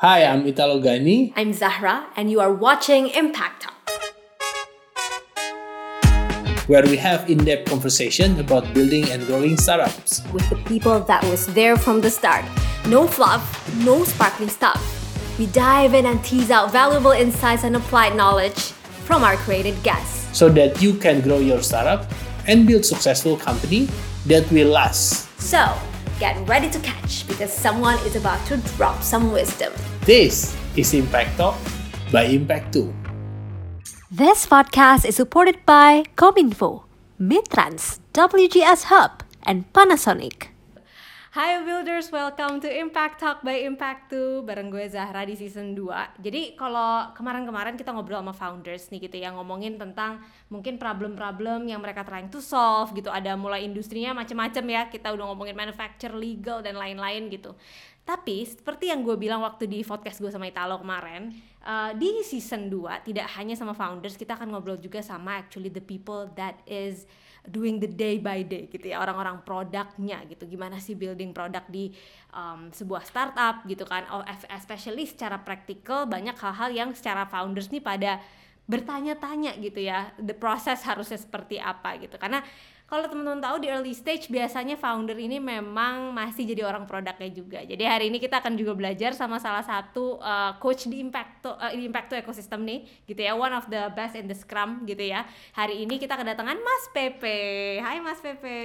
Hi, I'm Italo Gani. I'm Zahra, and you are watching Impact Talk. where we have in-depth conversation about building and growing startups. With the people that was there from the start. No fluff, no sparkling stuff. We dive in and tease out valuable insights and applied knowledge from our created guests. So that you can grow your startup and build successful company that will last. So, get ready to catch because someone is about to drop some wisdom. This is Impact Talk by Impact 2. This podcast is supported by Cominfo, Mitrans, WGS Hub, and Panasonic. Hai Builders, welcome to Impact Talk by Impact 2 bareng gue Zahra di season 2. Jadi kalau kemarin-kemarin kita ngobrol sama founders nih gitu ya ngomongin tentang mungkin problem-problem yang mereka trying to solve gitu. Ada mulai industrinya macam-macam ya. Kita udah ngomongin manufacture, legal dan lain-lain gitu. Tapi seperti yang gue bilang waktu di podcast gue sama Italo kemarin, uh, di season 2 tidak hanya sama founders, kita akan ngobrol juga sama actually the people that is doing the day by day gitu ya orang-orang produknya gitu. Gimana sih building produk di um, sebuah startup gitu kan. Oh especially secara praktikal banyak hal-hal yang secara founders nih pada bertanya-tanya gitu ya the process harusnya seperti apa gitu. Karena kalau teman-teman tahu di early stage biasanya founder ini memang masih jadi orang produknya juga. Jadi hari ini kita akan juga belajar sama salah satu uh, coach di Impact uh, di Impact ekosistem nih, gitu ya. One of the best in the Scrum gitu ya. Hari ini kita kedatangan Mas Pepe. Hai Mas Pepe.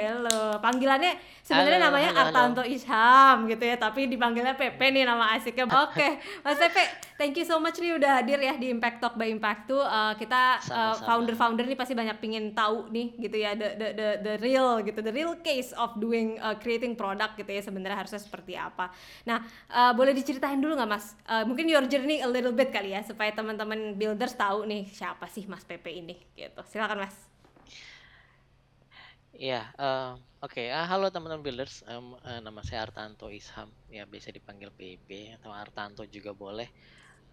Halo. Panggilannya sebenarnya namanya halo, Artanto halo. Isham gitu ya, tapi dipanggilnya Pepe nih nama asiknya. Oke, okay. Mas Pepe, thank you so much nih udah hadir ya di Impact Talk by Impact tuh. Uh, kita uh, founder-founder nih pasti banyak pingin tahu nih gitu ya ya the the the, the real gitu the real case of doing uh, creating product gitu ya sebenarnya harusnya seperti apa nah uh, boleh diceritain dulu nggak mas uh, mungkin your journey a little bit kali ya supaya teman-teman builders tahu nih siapa sih mas Pepe ini gitu silakan mas Iya, uh, oke. Okay. Uh, halo teman-teman builders. Um, uh, nama saya Artanto Isham. Ya biasa dipanggil PP atau Artanto juga boleh.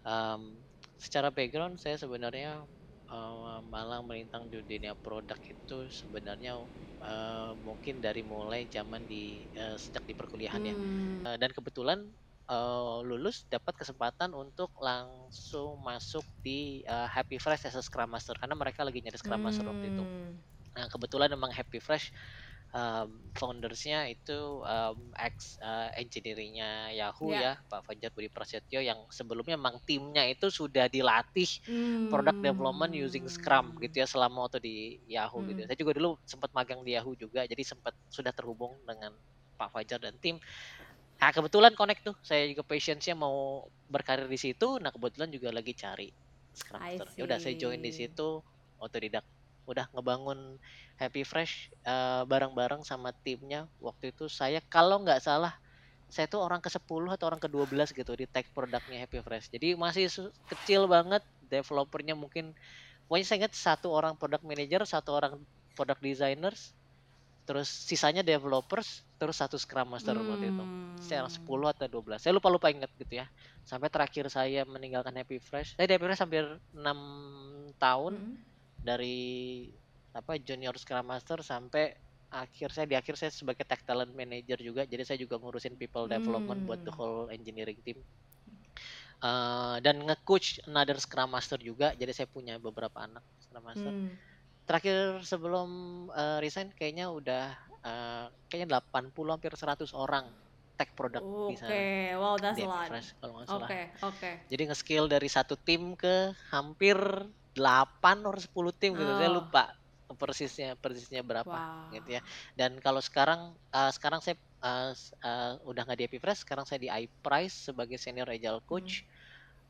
Um, secara background saya sebenarnya uh, malang melintang di dunia produk itu sebenarnya uh, mungkin dari mulai zaman di uh, sejak di perkuliahan ya. Hmm. Uh, dan kebetulan uh, lulus dapat kesempatan untuk langsung masuk di uh, Happy Fresh as a Scrum Master karena mereka lagi nyari Scrum Master waktu itu. Hmm. Nah, kebetulan memang Happy Fresh um, foundersnya itu um, ex uh, engineeringnya Yahoo yeah. ya Pak Fajar Budi Prasetyo yang sebelumnya memang timnya itu sudah dilatih hmm. product development using Scrum gitu ya selama waktu di Yahoo hmm. gitu. Ya. Saya juga dulu sempat magang di Yahoo juga jadi sempat sudah terhubung dengan Pak Fajar dan tim. Nah kebetulan connect tuh saya juga patience mau berkarir di situ. Nah kebetulan juga lagi cari Scrum. Ya udah saya join di situ otodidak udah ngebangun Happy Fresh uh, bareng-bareng sama timnya waktu itu saya kalau nggak salah saya tuh orang ke-10 atau orang ke-12 gitu di tech produknya Happy Fresh. Jadi masih kecil banget developernya mungkin pokoknya saya ingat satu orang product manager, satu orang product designers, terus sisanya developers, terus satu scrum master hmm. waktu itu. Saya orang 10 atau 12. Saya lupa-lupa inget gitu ya. Sampai terakhir saya meninggalkan Happy Fresh. Saya di Happy Fresh hampir 6 tahun. Hmm dari apa junior scrum master sampai akhir saya di akhir saya sebagai tech talent manager juga jadi saya juga ngurusin people development hmm. buat the hmm. whole engineering team uh, dan nge-coach another scrum master juga jadi saya punya beberapa anak scrum master hmm. terakhir sebelum uh, resign kayaknya udah uh, kayaknya 80 hampir 100 orang tech product okay. bisa wow that's a lot kalau nggak salah okay. okay. jadi nge-scale dari satu tim ke hampir 8 atau 10 tim gitu. Saya oh. lupa persisnya persisnya berapa wow. gitu ya. Dan kalau sekarang uh, sekarang saya uh, uh, udah nggak di Epifresh, sekarang saya di iPrice sebagai senior agile coach. Hmm.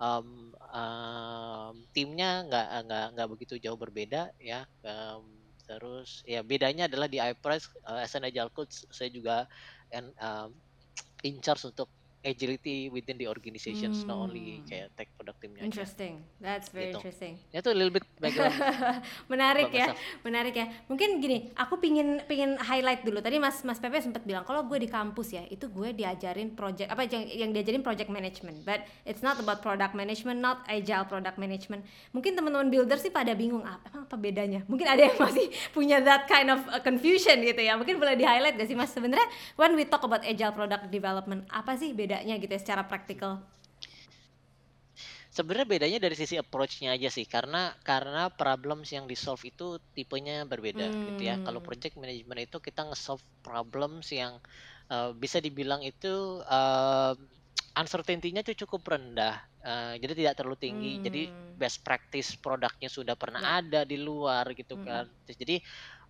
Um, um, timnya nggak nggak nggak begitu jauh berbeda ya. Um, terus ya bedanya adalah di iPrice uh, as an agile coach saya juga and, um, in charge untuk agility within the organizations, hmm. not only hmm. kayak tech product timnya. Interesting, aja. that's very gitu. interesting. Ya tuh little bit background. menarik ya, menarik ya. Mungkin gini, aku pingin pingin highlight dulu. Tadi Mas Mas Pepe sempat bilang kalau gue di kampus ya, itu gue diajarin project apa yang yang diajarin project management, but it's not about product management, not agile product management. Mungkin teman-teman builder sih pada bingung apa emang apa bedanya. Mungkin ada yang masih punya that kind of uh, confusion gitu ya. Mungkin boleh di highlight gak sih Mas sebenarnya when we talk about agile product development apa sih beda bedanya gitu ya secara praktikal? Sebenarnya bedanya dari sisi approach-nya aja sih, karena karena problems yang di-solve itu tipenya berbeda gitu ya. Kalau Hmm. project management itu kita nge-solve problems yang uh, bisa dibilang itu uh, uncertainty-nya tuh cukup rendah, uh, jadi tidak terlalu tinggi. Jadi Hmm. best practice produknya sudah pernah Ya. ada di luar gitu Mm-mm. kan. Jadi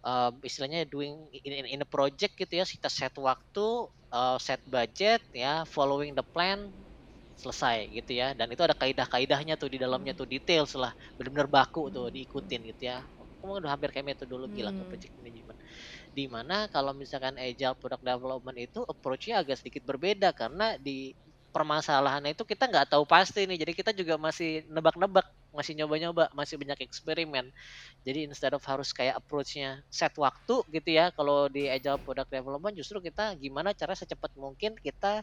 uh, istilahnya doing in, in, in a project gitu ya, kita set waktu, uh, set budget ya, following the plan, selesai gitu ya. Dan itu ada kaidah-kaidahnya tuh di dalamnya tuh detail lah benar-benar baku tuh diikutin gitu ya. Kamu udah hampir kayak metodologi lah ke Hmm. project management. Di mana kalau misalkan agile product development itu approach-nya agak sedikit berbeda karena di permasalahannya itu kita nggak tahu pasti nih jadi kita juga masih nebak-nebak masih nyoba-nyoba masih banyak eksperimen. Jadi instead of harus kayak approach-nya set waktu gitu ya kalau di agile product development justru kita gimana cara secepat mungkin kita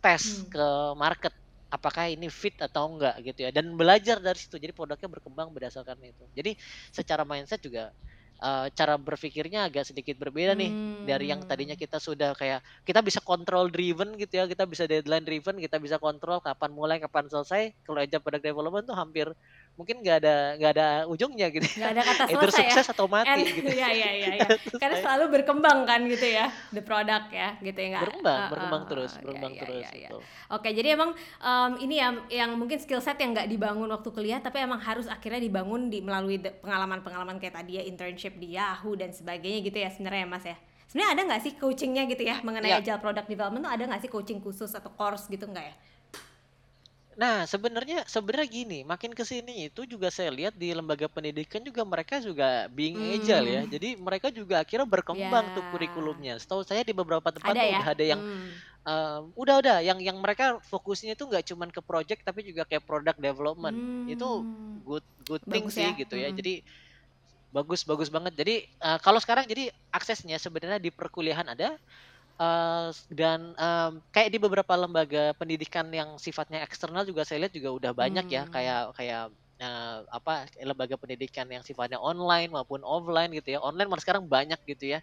tes Hmm. ke market apakah ini fit atau enggak gitu ya. Dan belajar dari situ jadi produknya berkembang berdasarkan itu. Jadi secara mindset juga eh, cara berpikirnya agak sedikit berbeda nih dari yang tadinya Hmm. kita sudah kayak kita bisa control driven gitu ya kita bisa deadline driven kita bisa kontrol kapan mulai kapan selesai kalau aja product development tuh hampir mungkin nggak ada nggak ada ujungnya gitu Nggak ada kata either selesai ya. sukses atau mati And gitu ya ya ya ya. Karena selalu berkembang kan gitu ya the product ya gitu ya nggak. berkembang Uh, berkembang uh, terus ya, berkembang ya, terus ya, ya. Oke, jadi emang em, ini ya yang mungkin skill set yang nggak dibangun waktu kuliah, tapi emang harus akhirnya dibangun di melalui pengalaman-pengalaman kayak tadi ya internship di Yahoo dan sebagainya gitu ya sebenarnya ya Mas ya. Sebenarnya ada nggak sih coachingnya gitu ya mengenai Ya. agile product development tuh ada nggak sih coaching khusus atau course gitu nggak ya? Nah, sebenarnya sebenarnya gini, makin ke sini itu juga saya lihat di lembaga pendidikan juga mereka juga being agile ya. Hmm. Jadi mereka juga akhirnya berkembang tuh Ya. kurikulumnya. Setahu saya di beberapa tempat Ada tuh ya. udah ada yang Hmm. eh, udah udah yang yang mereka fokusnya itu nggak cuman ke project tapi juga kayak product development. Itu Hmm. good good thing Bagus sih ya. gitu ya. Hmm. Jadi bagus bagus banget. Jadi eh, kalau sekarang jadi aksesnya sebenarnya di perkuliahan ada eh, dan em, kayak di beberapa lembaga pendidikan yang sifatnya eksternal juga saya lihat juga udah banyak ya Hmm. kayak kayak eh, apa lembaga pendidikan yang sifatnya online maupun offline gitu ya. Online malah sekarang banyak gitu ya.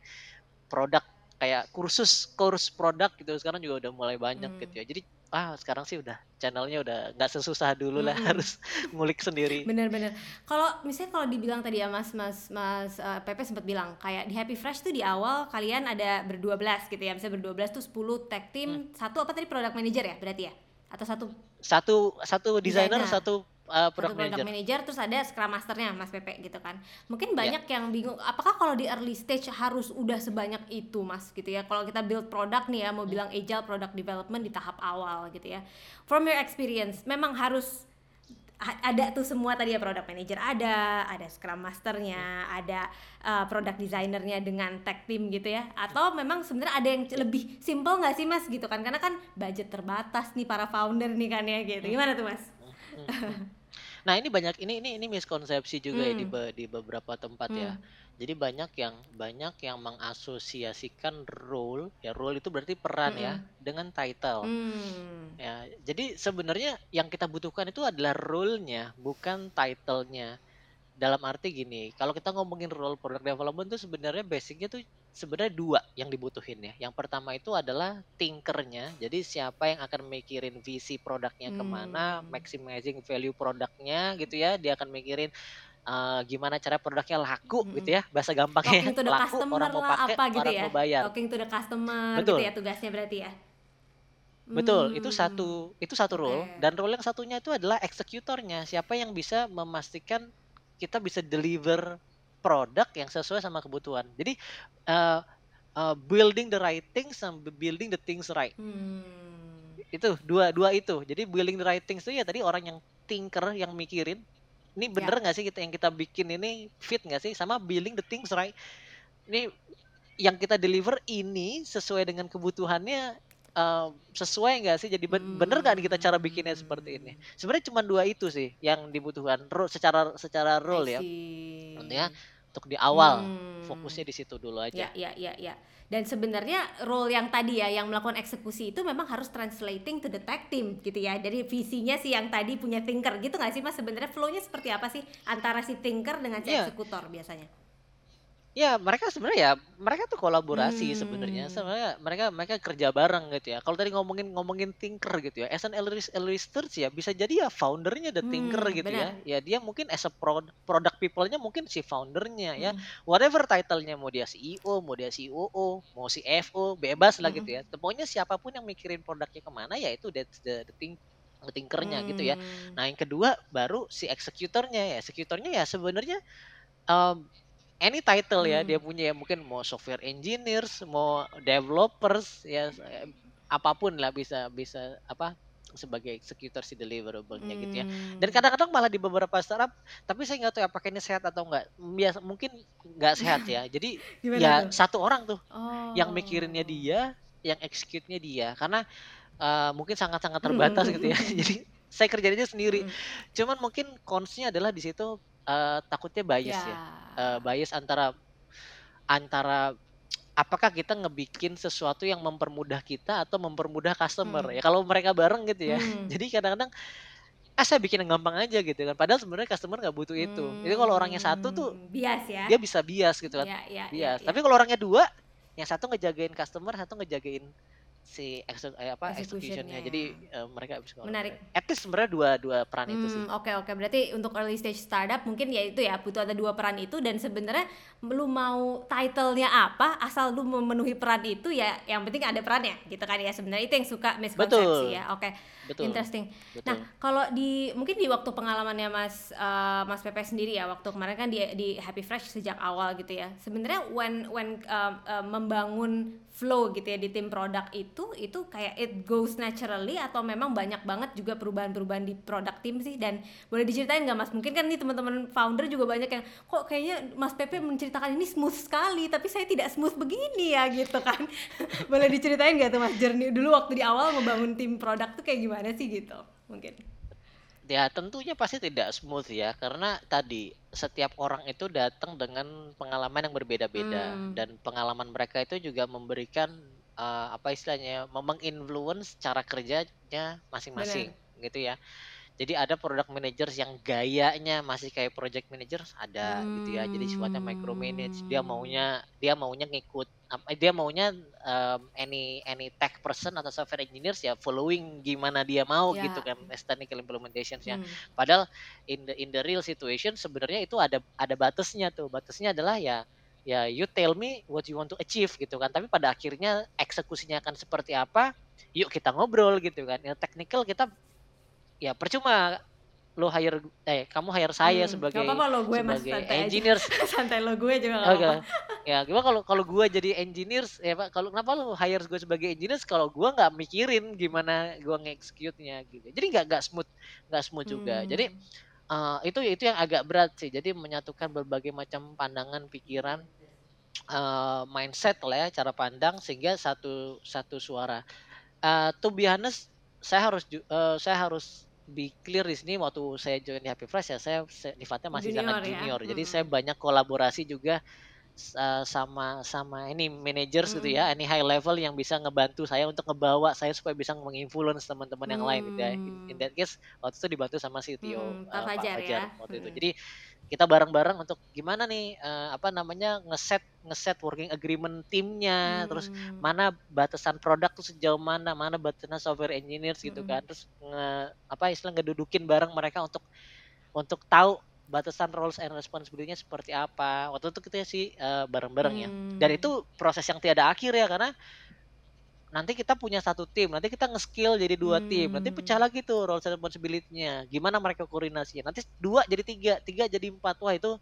Produk kayak kursus kurs produk gitu sekarang juga udah mulai banyak Hmm. gitu ya. Jadi ah sekarang sih udah channelnya udah nggak sesusah dulu lah Mm-mm. harus ngulik sendiri. Bener-bener. Kalau misalnya kalau dibilang tadi ya Mas Mas Mas eh, Pepe sempat bilang kayak di Happy Fresh tuh di awal kalian ada berdua belas gitu ya. Bisa berdua belas tuh 10 tag team, satu apa tadi product manager ya berarti ya? Atau satu Satu satu desainer, Desainer. satu uh, product product manager. manager terus ada scrum masternya Mas Pepe gitu kan. Mungkin Ya. banyak yang bingung apakah kalau di early stage harus udah sebanyak itu Mas gitu ya. Kalau kita build product nih ya mau bilang agile product development di tahap awal gitu ya. From your experience memang harus ha- ada tuh semua tadi ya product manager ada, ada scrum masternya, ada uh, product designernya dengan tech team gitu ya. Atau memang sebenarnya ada yang lebih simple nggak sih Mas gitu kan? Karena kan budget terbatas nih para founder nih kan ya gitu. Gimana tuh Mas? Nah ini banyak ini ini ini miskonsepsi juga ya di Hmm. be- di beberapa tempat ya. Hmm. Jadi banyak yang banyak yang mengasosiasikan role ya role itu berarti peran ya Mm-mm. dengan title. Hmm. Ya, jadi sebenarnya yang kita butuhkan itu adalah role-nya, bukan title-nya. Dalam arti gini, kalau kita ngomongin role product development tuh sebenarnya basicnya tuh sebenarnya dua yang dibutuhin ya. Yang pertama itu adalah thinkernya, jadi siapa yang akan mikirin visi produknya ke mana, Hmm. maximizing value produknya gitu ya. Dia akan mikirin uh, gimana cara produknya laku Mm-mm. gitu ya, bahasa gampangnya Talking to the laku, customer orang mau pakai, apa gitu orang ya. mau bayar. Talking to the customer Betul. gitu ya tugasnya berarti ya. Betul, itu Hmm. satu itu satu role Oke. dan role yang satunya itu adalah eksekutornya. Siapa yang bisa memastikan kita bisa deliver produk yang sesuai sama kebutuhan. Jadi uh, uh, building the right things and building the things right. Hmm. Itu dua dua itu. Jadi building the right things itu ya tadi orang yang thinker yang mikirin ini Ya. bener nggak sih kita yang kita bikin ini fit nggak sih sama building the things right. Ini yang kita deliver ini sesuai dengan kebutuhannya eh, sesuai nggak sih jadi ben- bener nggak nih kita cara bikinnya seperti ini sebenarnya cuma dua itu sih yang dibutuhkan secara secara role ya. Tentunya untuk di awal Hmm. fokusnya di situ dulu Ya, aja ya, ya, ya. Dan sebenarnya role yang tadi ya yang melakukan eksekusi itu memang harus translating to the tech team gitu ya. Dari visinya si yang tadi punya thinker gitu nggak sih Mas? Sebenarnya flow-nya seperti apa sih antara si thinker dengan si Iya. eksekutor biasanya? Ya, mereka sebenarnya ya, mereka tuh kolaborasi sebenarnya. Hmm. Sebenarnya mereka mereka kerja bareng gitu ya. Kalau tadi ngomongin ngomongin thinker gitu ya, as an early ris- early research ya bisa jadi ya foundernya the thinker Hmm, gitu benar. ya. Ya dia mungkin as a pro- product people-nya mungkin si foundernya ya. Mm-mm. Whatever title-nya mau dia CEO, mau dia COO, mau CFO, bebas lah gitu ya. Pokoknya siapa pun yang mikirin produknya ke mana ya itu that's the, the think the thinkernya gitu ya. Hmm. Nah, yang kedua baru si eksekutornya ya. Eksekutornya ya sebenarnya um, any title ya Hmm. dia punya ya mungkin mau software engineers, mau developers ya apa pun lah bisa bisa apa sebagai eksekutor si deliverable-nya gitu ya. Dan Hmm. kadang-kadang malah di beberapa startup, tapi saya nggak tahu ya apakah ini sehat atau enggak. Biasa mungkin nggak sehat ya. Jadi Gimana ya tuh? satu orang tuh yang Oh. mikirinnya dia, yang execute-nya dia. Karena eh, mungkin sangat-sangat terbatas gitu ya. Jadi saya kerjanya sendiri. Mm. Cuman mungkin cons-nya adalah di situ eh, takutnya bias ya. Ya. Eh, bias antara antara apakah kita ngebikin sesuatu yang mempermudah kita atau mempermudah customer Hmm. ya kalau mereka bareng gitu ya Hmm. jadi kadang-kadang ah saya bikin yang gampang aja gitu kan padahal sebenarnya customer nggak butuh itu itu kalau orangnya satu tuh Hmm, bias ya. dia bisa bias gitu kan Ya, ya, ya, bias ya. tapi kalau orangnya dua yang satu ngejagain customer satu ngejagain si ekse- eh, apa Executionnya. jadi eh, mereka bisa Menarik. at least sebenarnya dua dua peran itu sih. Hmm, oke oke. Berarti untuk early stage startup mungkin ya itu ya butuh ada dua peran itu dan sebenarnya lu mau title-nya apa asal lu memenuhi peran itu ya yang penting ada perannya gitu kan ya. Sebenarnya itu yang suka miskonsepsi Betul. ya. Oke betul. interesting. Betul. Nah kalau di mungkin di waktu pengalamannya mas eh, mas Pepe sendiri ya waktu kemarin kan di di Happy Fresh sejak awal gitu ya. Sebenarnya when when um, um, membangun flow gitu ya di tim produk itu itu kayak it goes naturally atau memang banyak banget juga perubahan-perubahan di produk tim sih. Dan boleh diceritain nggak mas? Mungkin kan nih teman-teman founder juga banyak yang kok kayaknya mas Pepe menceritakan ini smooth sekali tapi saya tidak smooth begini ya gitu kan. Boleh diceritain nggak tuh mas journey dulu waktu di awal membangun tim produk tuh kayak gimana sih gitu? Mungkin. Ya tentunya pasti tidak smooth ya karena tadi setiap orang itu datang dengan pengalaman yang berbeda-beda. Hmm. dan pengalaman mereka itu juga memberikan eh, apa istilahnya menginfluence cara kerjanya masing-masing gitu ya. Jadi ada product managers yang gayanya masih kayak project managers ada gitu ya. Jadi sifatnya micromanage. Dia Hmm. maunya dia maunya ngikut apa dia maunya um, any any tech person atau software engineers ya following gimana dia mau Ya. gitu kan technical implementations ya. Hmm. Padahal in the in the real situation sebenarnya itu ada ada batasnya tuh. Batasnya adalah ya ya you tell me what you want to achieve gitu kan. Tapi pada akhirnya eksekusinya akan seperti apa? Yuk kita ngobrol gitu kan. Yang technical kita ya percuma lo hire eh kamu hire saya Hmm, sebagai nggak apa-apa lo gue mas sebagai santai aja. engineers santai lo gue juga nggak Oke. apa-apa Ya, gimana kalau kalau gue jadi engineers ya Pak, kalau kenapa lu hire gue sebagai engineers kalau gue nggak mikirin gimana gue nge-execute-nya gitu. Jadi nggak nggak smooth nggak smooth juga. Hmm. Jadi eh, itu itu yang agak berat sih. Jadi menyatukan berbagai macam pandangan, pikiran, eh, mindset lah ya, cara pandang sehga satu satu suara. Eh, to be honest, saya harus ju- eh, saya harus be clear di sini waktu saya join di Happy Fresh ya saya se- sifatnya masih sangat Junior ya? junior. Jadi Mm-mm. saya banyak kolaborasi juga s- eh, sama sama ini managers gitu ya, ini high level yang bisa ngebantu saya untuk ngebawa saya supaya bisa menginfluence teman-teman yang lain gitu ya. In, in Hmm. that case waktu itu dibantu sama CTO Hmm, eh, Pak Fajar ya. waktu itu. Hmm. Jadi kita bareng-bareng untuk gimana nih eh, apa namanya ngeset ngeset working agreement timnya, terus Hmm. mana batasan produk tuh sejauh mana, mana batasan software engineers gitu Mm-mm. kan, terus nge, apa istilah ngedudukin bareng mereka untuk untuk tahu batasan roles and responsibility-nya seperti apa. Waktu itu kita sih eh, bareng-bareng ya. Dan Hmm. itu proses yang tiada akhir ya karena nanti kita punya satu tim, nanti kita nge-skill jadi dua tim, nanti Hmm. pecah lagi tuh roles and responsibility-nya. Gimana mereka koordinasinya? Nanti dua jadi tiga, tiga jadi empat. Wah itu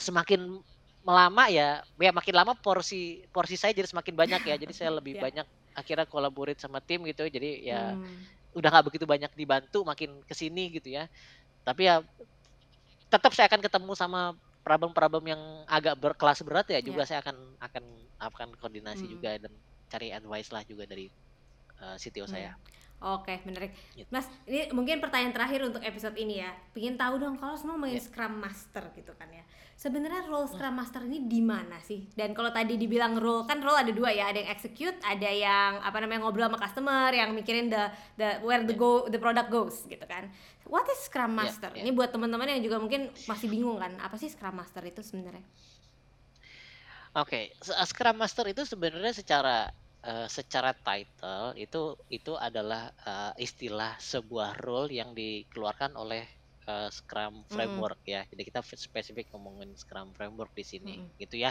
semakin melama ya, ya makin lama porsi porsi saya jadi semakin banyak ya. Jadi saya lebih Ya. banyak akhirnya collaborate sama tim gitu. Jadi ya Hmm. udah nggak begitu banyak dibantu, makin ke sini gitu ya. Tapi ya tetap saya akan ketemu sama problem-problem yang agak berkelas berat ya juga saya akan akan akan koordinasi Hmm. juga dan cari advice lah juga dari eh, CTO saya. Oke, menarik. Gitu. Mas, ini mungkin pertanyaan terakhir untuk episode ini ya. Pengen tahu dong kalau semua ngomongin Ya. Scrum Master gitu kan ya. Sebenarnya role Scrum Master ini di mana sih? Dan kalau tadi dibilang role kan role ada dua ya, ada yang execute, ada yang apa namanya ngobrol sama customer, yang mikirin the the where the go the product goes gitu kan. What is Scrum Ya, Master? ya. Ini buat teman-teman yang juga mungkin masih bingung kan, apa sih Scrum Master itu sebenarnya? Oke, uh, Scrum Master itu sebenarnya secara uh, secara title itu itu adalah uh, istilah sebuah role yang dikeluarkan oleh uh, Scrum framework ya. Jadi kita spesifik ngomongin Scrum framework di sini Mm-mm. gitu ya.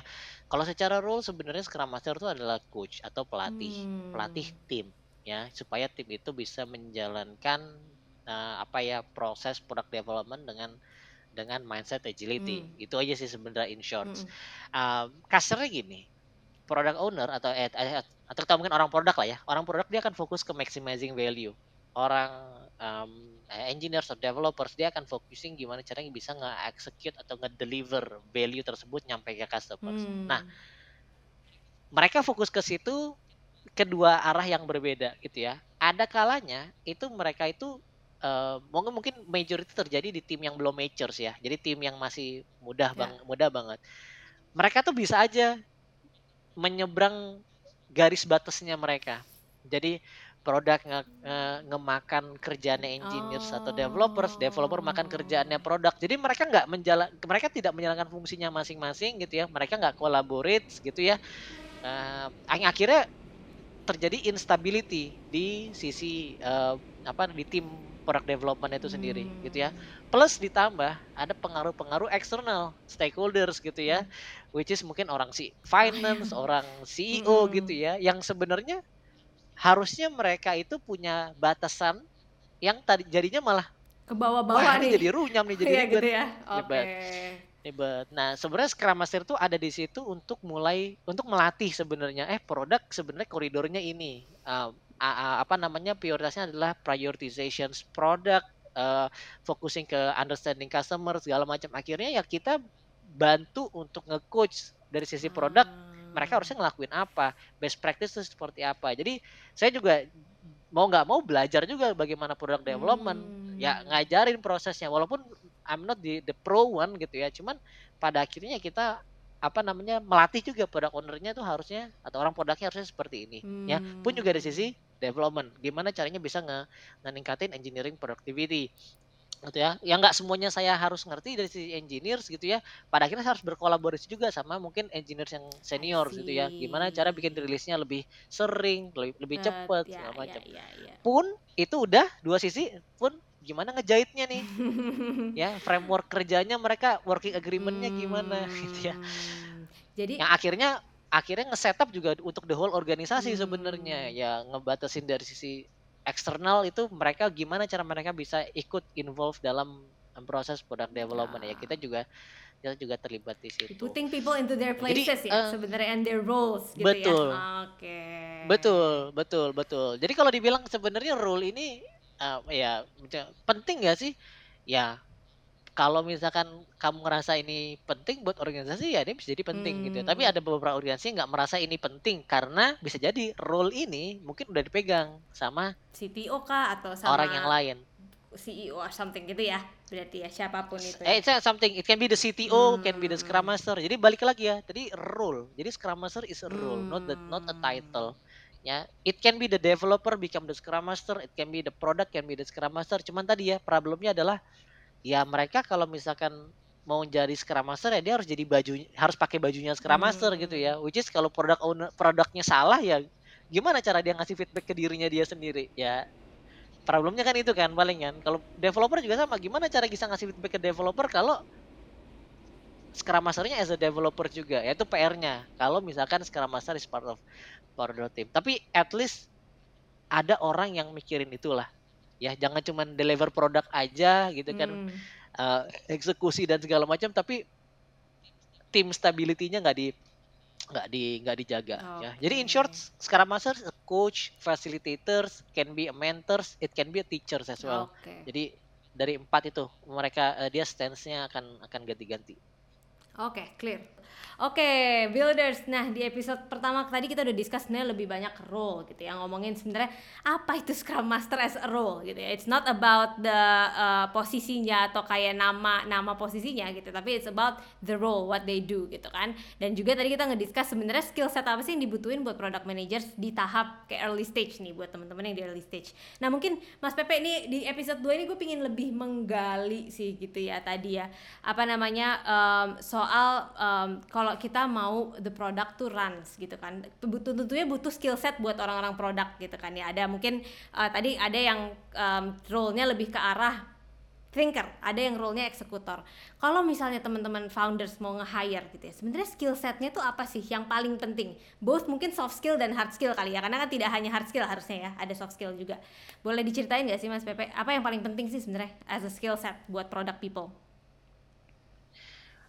Kalau secara role sebenarnya Scrum Master itu adalah coach atau pelatih, Hmm. pelatih tim ya supaya tim itu bisa menjalankan uh, apa ya proses product development dengan dengan mindset agility. Hmm. Itu aja sih sebenarnya in short Mm-mm. um, kasarnya gini product owner atau eh, eh, atau kita mungkin orang produk lah ya. Orang produk dia akan fokus ke maximizing value. Orang um, eh, engineers atau developers dia akan focusing gimana caranya bisa nge-execute atau nge-deliver value tersebut nyampe ke customers. Hmm. nah mereka fokus ke situ kedua arah yang berbeda gitu ya. Ada kalanya itu mereka itu eh, mungkin mungkin majority terjadi di tim yang belum matures ya. Jadi tim yang masih mudah Ya. bang mudah banget. Mereka tuh bisa aja menyeberang garis batasnya mereka. Jadi produk nge- nge- ngemakan kerjaannya engineers atau developers developer makan kerjaannya produk. Jadi mereka nggak menjalan mereka tidak menjalankan fungsinya masing-masing gitu ya. Mereka nggak collaborate gitu ya. Eh, ang- akhirnya terjadi instability di sisi eh, apa di tim product development itu sendiri Hmm. gitu ya. Plus ditambah ada pengaruh-pengaruh eksternal stakeholders gitu ya which is mungkin orang si finance orang CEO Mm-mm. gitu ya yang sebenarnya harusnya mereka itu punya batasan yang tadi jadinya malah ke wah bawah-bawah nih jadi runyam nih jadi Iya ribet gitu ya oke Ribet. ribet. Nah, sebenarnya Scrum Master itu ada di situ untuk mulai untuk melatih sebenarnya eh produk sebenarnya koridornya ini. A- a- apa namanya prioritasnya adalah prioritizations product uh, focusing ke understanding customer segala macam. Akhirnya ya kita bantu untuk nge-coach dari sisi produk mereka harusnya ngelakuin apa, best practice itu seperti apa. Jadi saya juga mau nggak mau belajar juga bagaimana product development Hmm. ya ngajarin prosesnya walaupun I'm not the, the pro one gitu ya cuman pada akhirnya kita apa namanya melatih juga product ownernya tuh harusnya atau orang produknya harusnya seperti ini ya pun juga dari Hmm. sisi development gimana caranya bisa nge ngeningkatin engineering productivity gitu ya yang nggak semuanya saya harus ngerti dari sisi engineers gitu ya pada akhirnya saya harus berkolaborasi juga sama mungkin engineers yang senior gitu ya gimana cara bikin rilisnya lebih sering lebih lebih cepet ya, segala ya, macam ya, ya. pun itu udah dua sisi pun gimana ngejahitnya nih ya framework kerjanya mereka working agreementnya gimana gitu ya Hmm. Jadi yang akhirnya akhirnya nge-setup juga untuk the whole organisasi Hmm. sebenarnya ya ngebatasin dari sisi eksternal itu mereka gimana cara mereka bisa ikut involve dalam proses product development ya Ya. kita juga kita juga terlibat di situ putting people into their Jadi, places ya eh, sebenarnya and their roles gitu betul. ya. Oke. Betul, betul, betul. Jadi kalau dibilang sebenarnya role ini uh, ya penting nggak sih? Ya kalau misalkan kamu ngerasa ini penting buat organisasi ya ini bisa jadi penting gitu. ya. Tapi Hmm. ada beberapa organisasi nggak merasa ini penting karena bisa jadi role ini mungkin udah dipegang sama CTO kah atau sama orang yang lain. CEO or something gitu ya. Berarti ya siapa pun itu. Eh, ya. it's not something. It can be the CTO, can be the Hmm. Scrum Master. Jadi balik lagi ya. Tadi role. Jadi Scrum Master is a role, not the not a Hmm. title. Ya, it can be the developer become the Scrum Master. It can be the product can be the Scrum Master. Cuman tadi ya problemnya adalah ya mereka kalau misalkan mau jadi Scrum Master ya dia harus jadi baju harus pakai bajunya Scrum Master gitu ya. Hmm. Which is kalau product owner produknya salah ya gimana cara dia ngasih feedback ke dirinya dia sendiri? Ya problemnya kan itu kan paling kan kalau developer juga sama gimana cara bisa ngasih feedback ke developer kalau Scrum Masternya as a developer juga? Ya itu PR-nya kalau misalkan Scrum Master is part of part of the team. Tapi at least ada orang yang mikirin itulah ya jangan cuman deliver produk aja gitu kan Hmm. eh, eksekusi dan segala macam tapi tim stability-nya nggak di nggak di nggak dijaga ya jadi in short. Scrum Master coach facilitators can be a mentors it can be a teachers as well Oke. jadi dari empat itu mereka eh, dia stance-nya akan akan ganti-ganti Oke, clear. Oke, builders. Nah, di episode pertama tadi kita udah discuss sebenarnya lebih banyak role gitu ya, ngomongin sebenarnya apa itu Scrum Master as a role gitu ya. It's not about the uh, posisinya atau kayak nama nama posisinya gitu, tapi it's about the role, what they do gitu kan. Dan juga tadi kita ngediscuss sebenarnya skill set apa sih yang dibutuhin buat product managers di tahap kayak early stage nih buat teman-teman yang di early stage. Nah, mungkin Mas Pepe ini di episode 2 ini gue pingin lebih menggali sih gitu ya tadi ya. Apa namanya um, soal soal um, kalau kita mau the product to runs gitu kan butuh tentunya butuh skill set buat orang-orang produk gitu kan ya ada mungkin uh, tadi ada yang um, role-nya lebih ke arah thinker, ada yang role-nya eksekutor. Kalau misalnya teman-teman founders mau nge-hire gitu ya, sebenarnya skill setnya tuh apa sih yang paling penting? Both mungkin soft skill dan hard skill kali ya, karena kan tidak hanya hard skill harusnya ya, ada soft skill juga. Boleh diceritain nggak sih Mas Pepe, apa yang paling penting sih sebenarnya as a skill set buat product people?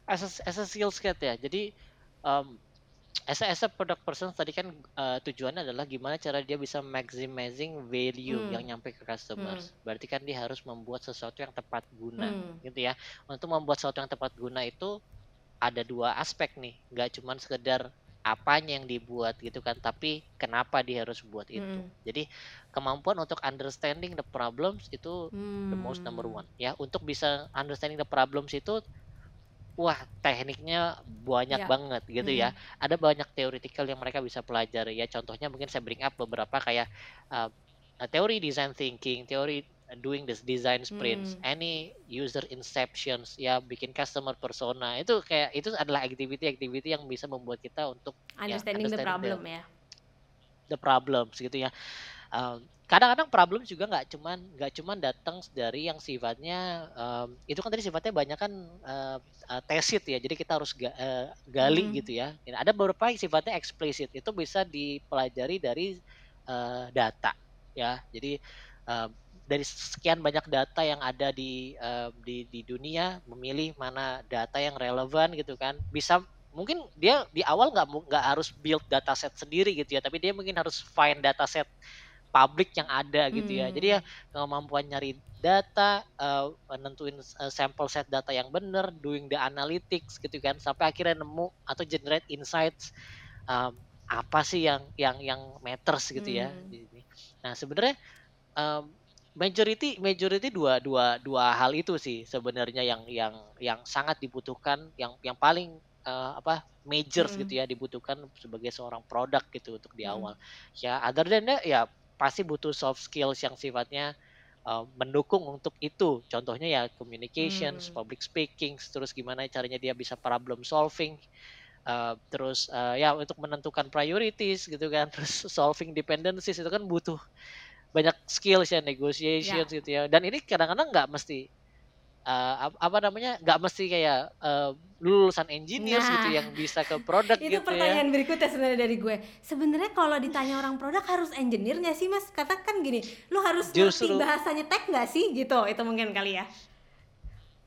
As a, as a skill set ya, jadi um, as a, as a product person tadi kan uh, tujuannya adalah gimana cara dia bisa maximizing value hmm. yang nyampe ke customers. Hmm. Berarti kan dia harus membuat sesuatu yang tepat guna, hmm. gitu ya. Untuk membuat sesuatu yang tepat guna itu ada dua aspek nih, nggak cuma sekedar apanya yang dibuat gitu kan, tapi kenapa dia harus buat itu. Hmm. Jadi kemampuan untuk understanding the problems itu hmm. the most number hmm. one ya. Untuk bisa understanding the problems itu wah tekniknya banyak yeah. banget gitu mm. ya. Ada banyak theoretical yang mereka bisa pelajari ya. Contohnya mungkin saya bring up beberapa kayak uh, teori design thinking, teori doing this design sprints, mm. any user inceptions, ya bikin customer persona itu kayak itu adalah activity-activity yang bisa membuat kita untuk understanding, ya, understanding the problem the, ya. The problems gitu ya. Um, kadang-kadang problem juga nggak cuman nggak cuman datang dari yang sifatnya um, itu kan tadi sifatnya banyak kan uh, uh, tesit ya jadi kita harus ga, uh, gali hmm. gitu ya. Ada beberapa yang sifatnya eksplisit itu bisa dipelajari dari uh, data ya. Jadi uh, dari sekian banyak data yang ada di uh, di di dunia memilih mana data yang relevan gitu kan. Bisa mungkin dia di awal nggak nggak harus build dataset sendiri gitu ya tapi dia mungkin harus find dataset publik yang ada gitu ya. Jadi ya hmm. kemampuan nyari data, uh, nentuin uh, sampel set data yang benar, doing the analytics gitu kan, sampai akhirnya nemu atau generate insights um, apa sih yang yang yang matters gitu ya. hmm. ya. Nah sebenarnya um, majority majority dua dua dua hal itu sih sebenarnya yang yang yang sangat dibutuhkan, yang yang paling uh, apa majors hmm. gitu ya dibutuhkan sebagai seorang produk gitu untuk di awal. Hmm. Ya other than that ya pasti butuh soft skills yang sifatnya uh, mendukung untuk itu. Contohnya ya communications, hmm. public speaking, terus gimana caranya dia bisa problem solving, uh, terus uh, ya untuk menentukan priorities gitu kan, terus solving dependencies itu kan butuh banyak skills ya negotiations yeah. gitu ya. Dan ini kadang-kadang nggak mesti uh, apa namanya nggak mesti kayak uh, lulusan engineer nah, gitu yang bisa ke produk itu gitu ya. pertanyaan berikutnya sebenarnya dari gue. Sebenarnya kalau ditanya orang produk harus engineer nggak sih mas? Katakan gini lu harus justru, ngerti bahasanya tech nggak sih? Gitu itu mungkin kali ya.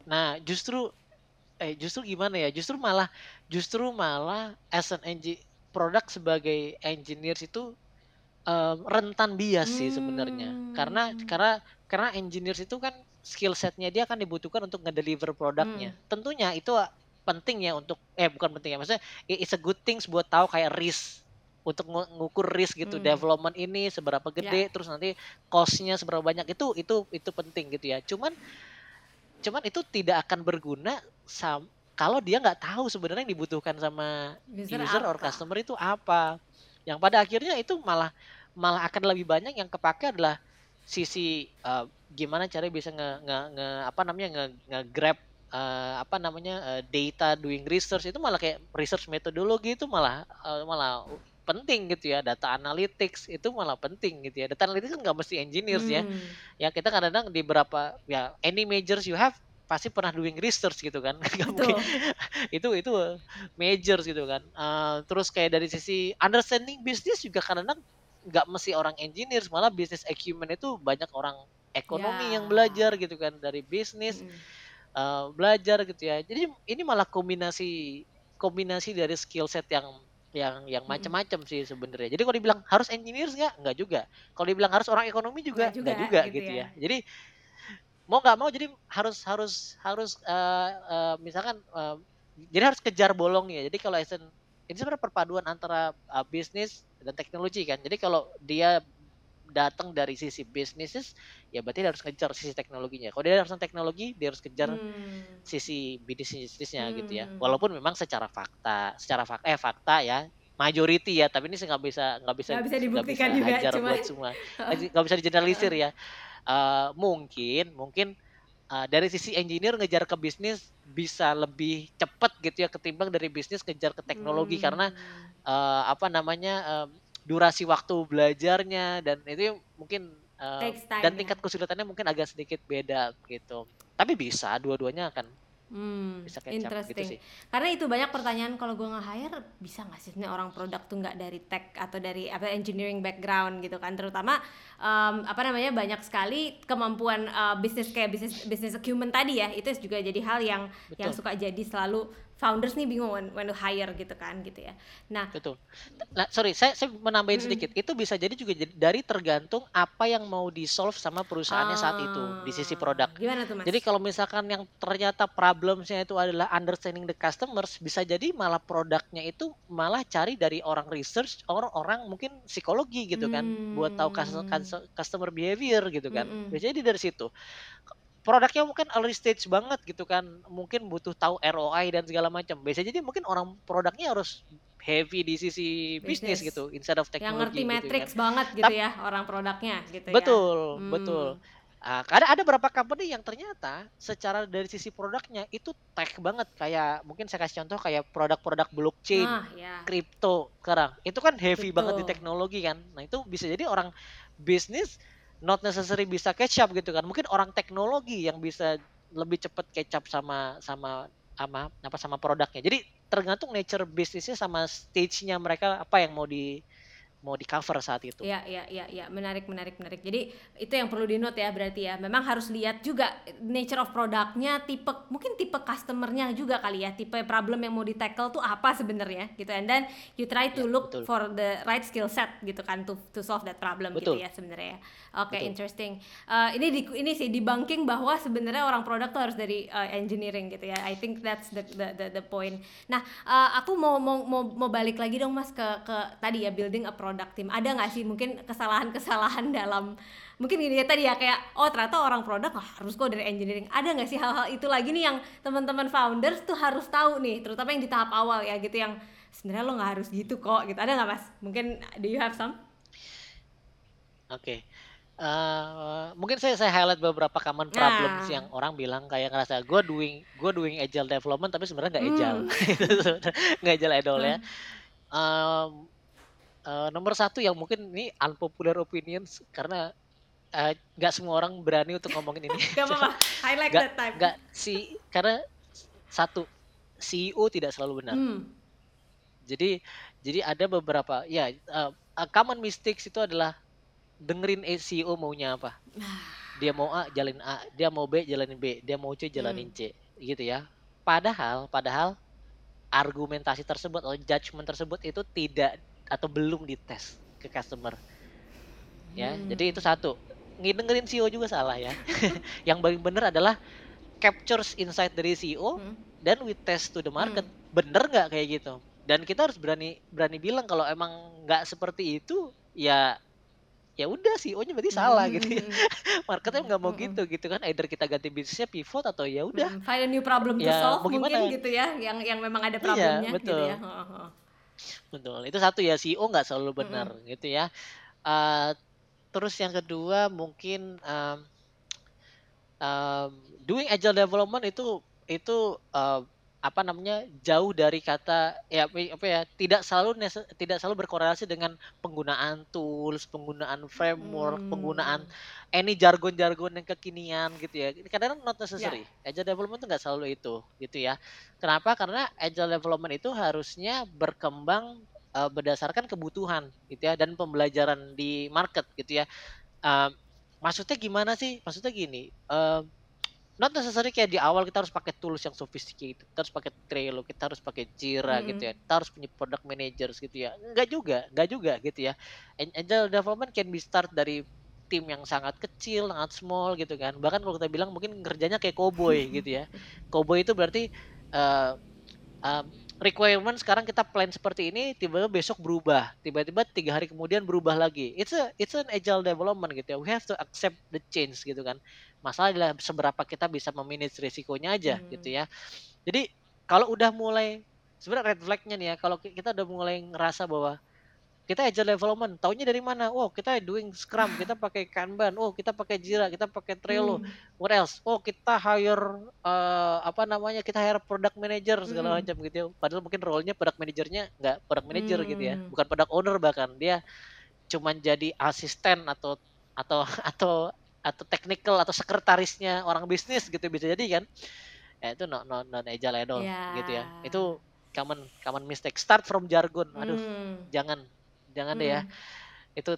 Nah justru eh justru gimana ya? Justru malah justru malah as an engineer produk sebagai engineer itu um, rentan bias sih sebenarnya. Karena hmm. karena karena engineers itu kan skill setnya dia akan dibutuhkan untuk ngedeliver produknya. Hmm. Tentunya itu penting ya untuk eh bukan penting ya maksudnya it's a good things buat tahu kayak risk untuk ngukur risk gitu hmm. development ini seberapa gede yeah. terus nanti costnya seberapa banyak itu itu itu penting gitu ya cuman cuman itu tidak akan berguna sam kalau dia nggak tahu sebenarnya yang dibutuhkan sama user, user or customer itu apa yang pada akhirnya itu malah malah akan lebih banyak yang kepake adalah sisi uh, gimana cara bisa nge, nge, nge apa namanya nge, nge grab uh, apa namanya uh, data doing research itu malah kayak research metodologi itu malah uh, malah penting gitu ya. Data analytics itu malah penting gitu ya. Data analytics kan nggak mesti engineers ya. hmm. ya ya kita kadang-kadang di berapa ya any majors you have pasti pernah doing research gitu kan. Mungkin. Itu itu majors gitu kan. Uh, terus kayak dari sisi understanding bisnis juga kadang-kadang nggak mesti orang engineer malah bisnis acumen itu banyak orang ekonomi yeah. yang belajar gitu kan dari bisnis mm. uh, belajar gitu ya jadi ini malah kombinasi kombinasi dari skill set yang yang yang macam-macam sih sebenarnya jadi kalau dibilang harus engineer nggak nggak juga kalau dibilang harus orang ekonomi juga nggak juga, juga gitu, gitu ya. ya jadi mau nggak mau jadi harus harus harus uh, uh, misalkan uh, jadi harus kejar bolongnya jadi kalau Esen ini sebenarnya perpaduan antara uh, bisnis dan teknologi kan. Jadi kalau dia datang dari sisi bisnis ya berarti dia harus kejar sisi teknologinya. Kalau dia harus teknologi, dia harus kejar hmm. sisi bisnisnya hmm. gitu ya. Hmm. Walaupun memang secara fakta, secara fakta eh fakta ya majority ya, tapi ini nggak bisa nggak bisa nggak bisa dibuktikan bisa juga buat semua. Nggak bisa digeneralisir ya. Uh, mungkin mungkin uh, dari sisi engineer ngejar ke bisnis bisa lebih cepat gitu ya ketimbang dari bisnis ngejar ke teknologi hmm. karena uh, apa namanya uh, durasi waktu belajarnya dan itu mungkin uh, dan ya. tingkat kesulitannya mungkin agak sedikit beda gitu tapi bisa dua-duanya akan Hmm, bisa gitu interesting. gitu sih. Karena itu banyak pertanyaan kalau gue nge-hire bisa nggak sih ini orang produk tuh nggak dari tech atau dari apa engineering background gitu kan terutama um, apa namanya banyak sekali kemampuan uh, bisnis kayak bisnis bisnis acumen tadi ya itu juga jadi hal yang Betul. yang suka jadi selalu founders nih bingung when, when to hire gitu kan gitu ya. Nah, betul. Nah, sorry, saya saya menambahin hmm. sedikit. Itu bisa jadi juga dari tergantung apa yang mau di solve sama perusahaannya oh, saat itu di sisi ah, produk. Gimana tuh, Mas? Jadi kalau misalkan yang ternyata problemnya itu adalah understanding the customers, bisa jadi malah produknya itu malah cari dari orang research, orang-orang mungkin psikologi gitu kan, hmm. buat tahu hmm. customer behavior gitu kan. Hmm. Jadi dari situ produknya mungkin early stage banget gitu kan mungkin butuh tahu ROI dan segala macam bisa jadi mungkin orang produknya harus heavy di sisi bisnis gitu instead of teknologi yang ngerti gitu matrix kan. banget gitu ya orang produknya gitu betul ya. hmm. betul Uh, ada ada beberapa company yang ternyata secara dari sisi produknya itu tech banget kayak mungkin saya kasih contoh kayak produk-produk blockchain, ah, ya. kripto sekarang itu kan heavy Betul. banget di teknologi kan. Nah itu bisa jadi orang bisnis not necessary bisa catch up gitu kan. Mungkin orang teknologi yang bisa lebih cepat catch up sama sama sama apa sama produknya. Jadi tergantung nature bisnisnya sama stage-nya mereka apa yang mau di mau di cover saat itu. Iya, iya, iya, ya. menarik, menarik, menarik. Jadi itu yang perlu di note ya berarti ya. Memang harus lihat juga nature of produknya, tipe mungkin tipe customernya juga kali ya, tipe problem yang mau di tackle tuh apa sebenarnya gitu. And then you try to ya, look betul. for the right skill set gitu kan to to solve that problem gitu betul. gitu ya sebenarnya. Oke, okay, interesting. Uh, ini di ini sih debunking bahwa sebenarnya orang produk tuh harus dari uh, engineering gitu ya. I think that's the the the, the point. Nah, uh, aku mau mau mau mau balik lagi dong Mas ke ke tadi ya building a product team ada nggak sih mungkin kesalahan-kesalahan dalam mungkin gini ya tadi ya kayak oh ternyata orang produk oh, harus kok dari engineering. Ada nggak sih hal-hal itu lagi nih yang teman-teman founders tuh harus tahu nih terutama yang di tahap awal ya gitu yang sebenarnya lo nggak harus gitu kok gitu. Ada nggak mas? Mungkin do you have some? Oke. Okay. Uh, mungkin saya saya highlight beberapa common problems nah. yang orang bilang kayak ngerasa gue doing gue doing agile development tapi sebenarnya nggak agile. Hmm. nggak agile at all ya. Um, uh, nomor satu yang mungkin ini unpopular opinions karena eh, nggak uh, semua orang berani untuk ngomongin ini. Gak apa-apa, highlight gak, that time. Gak si karena satu CEO tidak selalu benar. Hmm. Jadi jadi ada beberapa ya uh, common mistakes itu adalah dengerin CEO maunya apa. Dia mau A jalanin A, dia mau B jalanin B, dia mau C jalanin hmm. C, gitu ya. Padahal padahal argumentasi tersebut atau judgement tersebut itu tidak atau belum dites ke customer ya hmm. jadi itu satu ngidengerin CEO juga salah ya yang paling benar adalah captures insight dari CEO hmm. dan we test to the market hmm. bener nggak kayak gitu dan kita harus berani berani bilang kalau emang nggak seperti itu ya ya udah CEO-nya berarti salah hmm. gitu ya. Marketnya nggak mau hmm. gitu gitu kan. Either kita ganti bisnisnya pivot atau ya udah. Hmm. Find a new problem to ya, solve mungkin gitu ya, yang yang memang ada iya, problemnya iya, betul. gitu ya. Betul, itu satu ya CEO nggak selalu benar mm -hmm. gitu ya. Uh, terus yang kedua mungkin um, um, doing agile development itu itu uh, apa namanya jauh dari kata ya apa ya tidak selalu tidak selalu berkorelasi dengan penggunaan tools, penggunaan framework, hmm. penggunaan any jargon-jargon yang kekinian gitu ya. Kadang-kadang not necessary. Yeah. Agile development itu nggak selalu itu gitu ya. Kenapa? Karena agile development itu harusnya berkembang uh, berdasarkan kebutuhan gitu ya dan pembelajaran di market gitu ya. Uh, maksudnya gimana sih? Maksudnya gini. Uh, not necessary kayak di awal kita harus pakai tools yang sophisticated kita harus pakai Trello kita harus pakai Jira hmm. gitu ya kita harus punya product managers gitu ya. Enggak juga enggak juga gitu ya. Agile development can be start dari tim yang sangat kecil sangat small gitu kan. Bahkan kalau kita bilang mungkin kerjanya kayak cowboy gitu ya. Cowboy itu berarti uh, uh, requirement sekarang kita plan seperti ini tiba-tiba besok berubah. Tiba-tiba tiga hari kemudian berubah lagi. It's a it's an agile development gitu ya. We have to accept the change gitu kan. Masalah adalah seberapa kita bisa memanage risikonya aja hmm. gitu ya. Jadi kalau udah mulai sebenarnya red flagnya nih ya kalau kita udah mulai ngerasa bahwa kita agile development. Taunya dari mana? Oh, kita doing Scrum, kita pakai Kanban. Oh, kita pakai Jira, kita pakai Trello. Hmm. What else? Oh, kita hire eh, apa namanya? Kita hire product manager segala Hmm. macam gitu ya. Padahal mungkin role-nya product manajernya nggak product manager gitu ya. Hmm. Bukan product owner bahkan. Dia cuman jadi asisten atau atau atau atau technical atau sekretarisnya orang bisnis gitu bisa jadi kan. Ya itu non non non agile at all gitu ya. Ya. Itu common common mistake. Start from jargon. Aduh, Hmm. jangan jangan deh ya. Hmm. Itu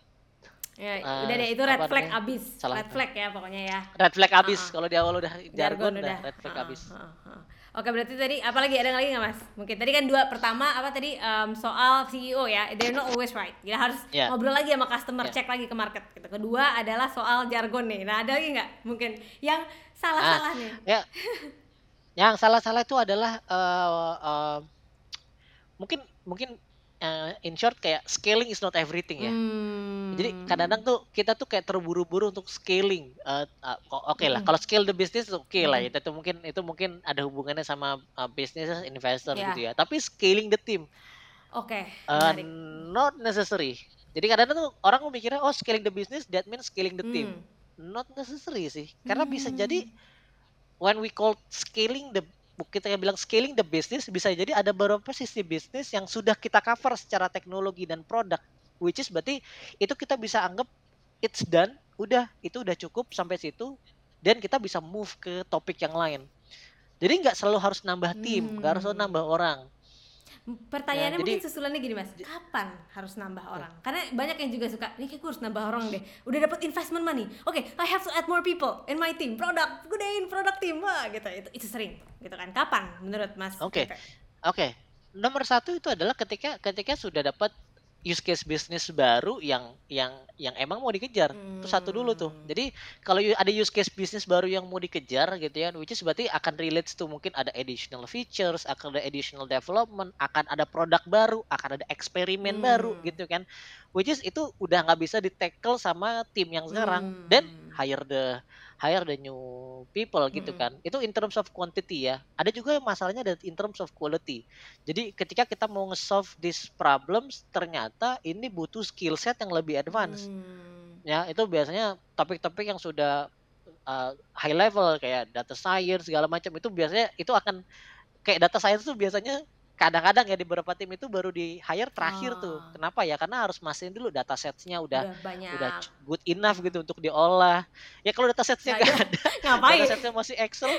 Ya, Eh, udah deh itu red flag namanya? abis. Salah. Red flag ya pokoknya ya. red flag abis. Ah-ah. Kalau di awal udah jargon, udah udah. red flag Ah, abis. ah, ah. Oke berarti tadi apalagi ada lagi nggak mas? Mungkin tadi kan dua pertama apa tadi em, soal CEO ya, they're not always right. Kita harus Ya. ngobrol lagi sama customer, Ya. cek lagi ke market. Gitu. Kedua adalah soal jargon nih. Nah ada lagi nggak? Mungkin yang salah-salah nih. Ya. Yang salah-salah itu adalah eh, eh, mungkin mungkin eh, in short kayak scaling is not everything ya. Hmm. Jadi kadang-kadang tuh kita tuh kayak terburu-buru untuk scaling. Eh, kok- Oke lah, kalau scale the business oke lah. Itu mungkin itu mungkin ada hubungannya sama eh, business investor Ya. gitu ya. Tapi scaling the team Oke, eh, menarik. not necessary. Jadi kadang-kadang tuh orang mikirnya oh scaling the business that means scaling the team. Hmm. Not necessary sih. Karena bisa jadi Hmm. when we call scaling the kita bilang scaling the business bisa jadi ada beberapa sisi bisnis yang sudah kita cover secara teknologi dan produk which is berarti itu kita bisa anggap it's done udah itu udah cukup sampai situ dan kita bisa move ke topik yang lain jadi nggak selalu harus nambah tim nggak harus selalu Hmm. nambah orang Pertanyaannya Ya, jadi- mungkin susulannya gini mas, kapan harus nambah orang? Karena banyak yang juga suka, nih kayak gue harus nambah orang deh. Udah dapat investment money, oke, I have to add more people in my team. Product, gedein product team, wah gitu. Itu, itu sering, gitu kan? Kapan menurut mas? Oke. Pepe? Oke, nomor satu itu adalah ketika ketika sudah dapat use case bisnis baru yang yang yang emang mau dikejar. Itu satu dulu tuh. Hmm. Jadi kalau you- ada use case bisnis baru yang mau dikejar gitu ya, which is berarti akan relates to mungkin ada additional features, akan ada additional development, akan ada produk baru, akan ada eksperimen baru Hmm. gitu kan. Which is itu udah nggak bisa di tackle sama tim yang sekarang. Dan Hmm. hire the hire the new people gitu kan. Itu in terms of quantity ya. Ada juga masalahnya ada in terms of quality. Jadi ketika kita mau nge-solve these problems ternyata ini butuh skill set yang lebih advance. Hmm. Ya, itu biasanya topik-topik yang sudah uh, high level kayak data science segala macam itu biasanya itu akan kayak data science tuh biasanya kadang-kadang ya di beberapa tim itu baru di hire terakhir tuh. Ah. Kenapa ya? Karena harus mastiin dulu data sets-nya udah Udah banyak. udah good enough gitu untuk diolah. Ya kalau data setsnya Nggak ada, Ngapain? data setsnya masih Excel,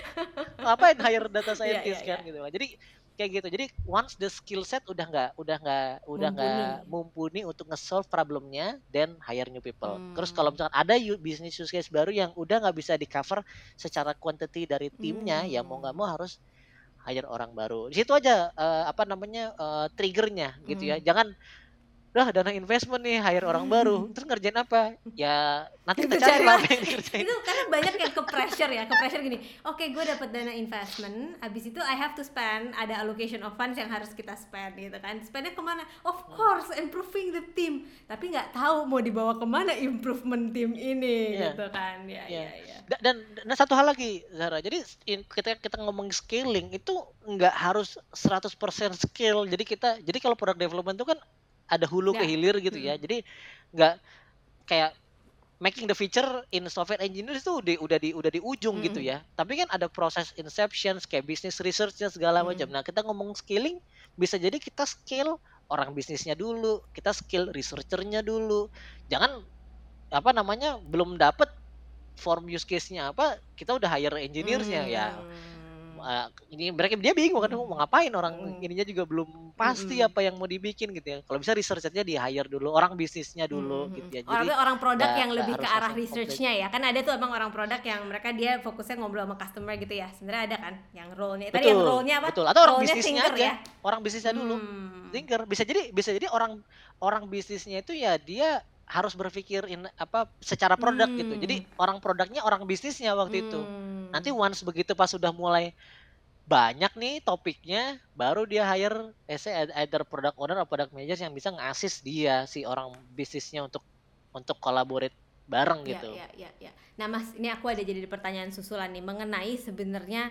ngapain hire data Iya, scientist iya, kan gitu. Jadi kayak gitu. Jadi once the skill set udah nggak udah nggak udah nggak mumpuni untuk nge-solve problemnya, then hire new people. Terus kalau Hmm. misalkan ada business use case baru yang udah nggak bisa di cover secara quantity dari timnya, ya mau nggak Hmm. mau harus hire orang baru. Di situ aja eh, apa namanya eh, triggernya gitu ya. Hmm. Jangan udah dana investment nih hire orang baru. Terus ngerjain apa? Ya nanti kita Kita cari lah apa yang dikerjain. Itu karena banyak yang ke pressure ya ke pressure gini. Oke gue dapat dana investment abis itu I have to spend ada allocation of funds yang harus kita spend gitu kan. Spendnya ke mana? Of course improving the team. Tapi nggak tahu mau dibawa ke mana improvement tim ini Iya. gitu kan. Ya Iya. ya ya. Da- dan, dan satu hal lagi Zara. Jadi in- ketika kita ngomong scaling itu nggak harus 100% scale jadi kita jadi kalau product development itu kan ada hulu ke Ya. hilir gitu ya. Jadi nggak kayak making the feature in software engineer itu di, udah di udah di ujung gitu Mm-mm. ya. Tapi kan ada proses inception kayak business researchnya segala macam. Nah kita ngomong scaling bisa jadi kita scale orang bisnisnya dulu kita scale researchernya dulu. Jangan apa namanya belum dapet form use case-nya apa kita udah hire engineers-nya ya. Hmm. Uh, ini mereka dia bingung kan mau ngapain orang Hmm. ininya juga belum pasti Mm-mm. apa yang mau dibikin gitu ya. Kalau bisa researchernya di hire dulu orang bisnisnya dulu Mhm. gitu ya. Orang jadi orang produk nggak- yang lebih ke arah researchnya ya. Kan ada tuh emang orang produk yang mereka dia fokusnya ngobrol sama customer gitu ya. Sebenarnya ada kan yang role-nya. Tadi yang betul role-nya apa? betul. Atau orang bisnisnya aja. ya? Orang bisnisnya dulu. Hmm. thinker. Bisa jadi bisa jadi orang orang bisnisnya itu ya dia harus berpikir in apa secara produk gitu jadi Hmm. orang produknya orang bisnisnya waktu itu Hmm. nanti once begitu pas sudah mulai banyak nih topiknya baru dia hire eh, either product owner atau product manager yang bisa ngasih dia si orang bisnisnya untuk untuk collaborate bareng Ya, gitu ya, ya, ya. Nah, Mas, ini aku ada jadi pertanyaan susulan nih mengenai sebenarnya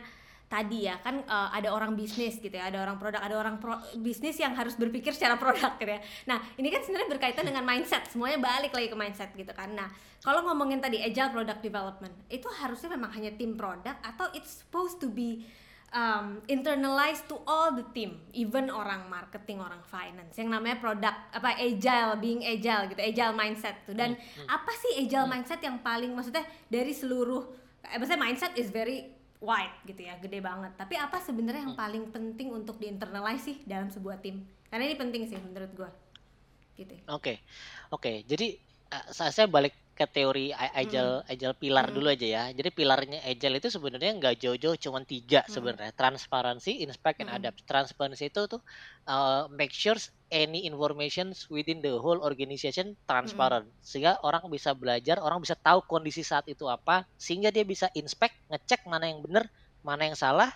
tadi ya kan uh, ada orang bisnis gitu ya ada orang produk ada orang pro bisnis yang harus berpikir secara produk gitu ya nah ini kan sebenarnya berkaitan dengan mindset semuanya balik lagi ke mindset gitu kan nah kalau ngomongin tadi agile product development itu harusnya memang hanya tim produk atau it's supposed to be um, internalized to all the team, even orang marketing, orang finance. Yang namanya produk apa agile, being agile gitu, agile mindset tuh. Dan hmm, hmm. apa sih agile hmm. mindset yang paling maksudnya dari seluruh eh, maksudnya mindset is very wide gitu ya, gede banget. Tapi apa sebenarnya yang paling penting untuk diinternalize sih dalam sebuah tim? Karena ini penting sih menurut gue. Gitu. Oke, okay. oke. Okay. Jadi uh, saya balik ke teori agile hmm. agile pilar hmm. dulu aja ya. Jadi pilarnya agile itu sebenarnya nggak jauh-jauh cuma tiga hmm. sebenarnya. Transparansi, inspect, and adapt. Transparansi itu tuh uh, make sure any information within the whole organization transparent hmm. sehingga orang bisa belajar, orang bisa tahu kondisi saat itu apa, sehingga dia bisa inspect, ngecek mana yang benar, mana yang salah,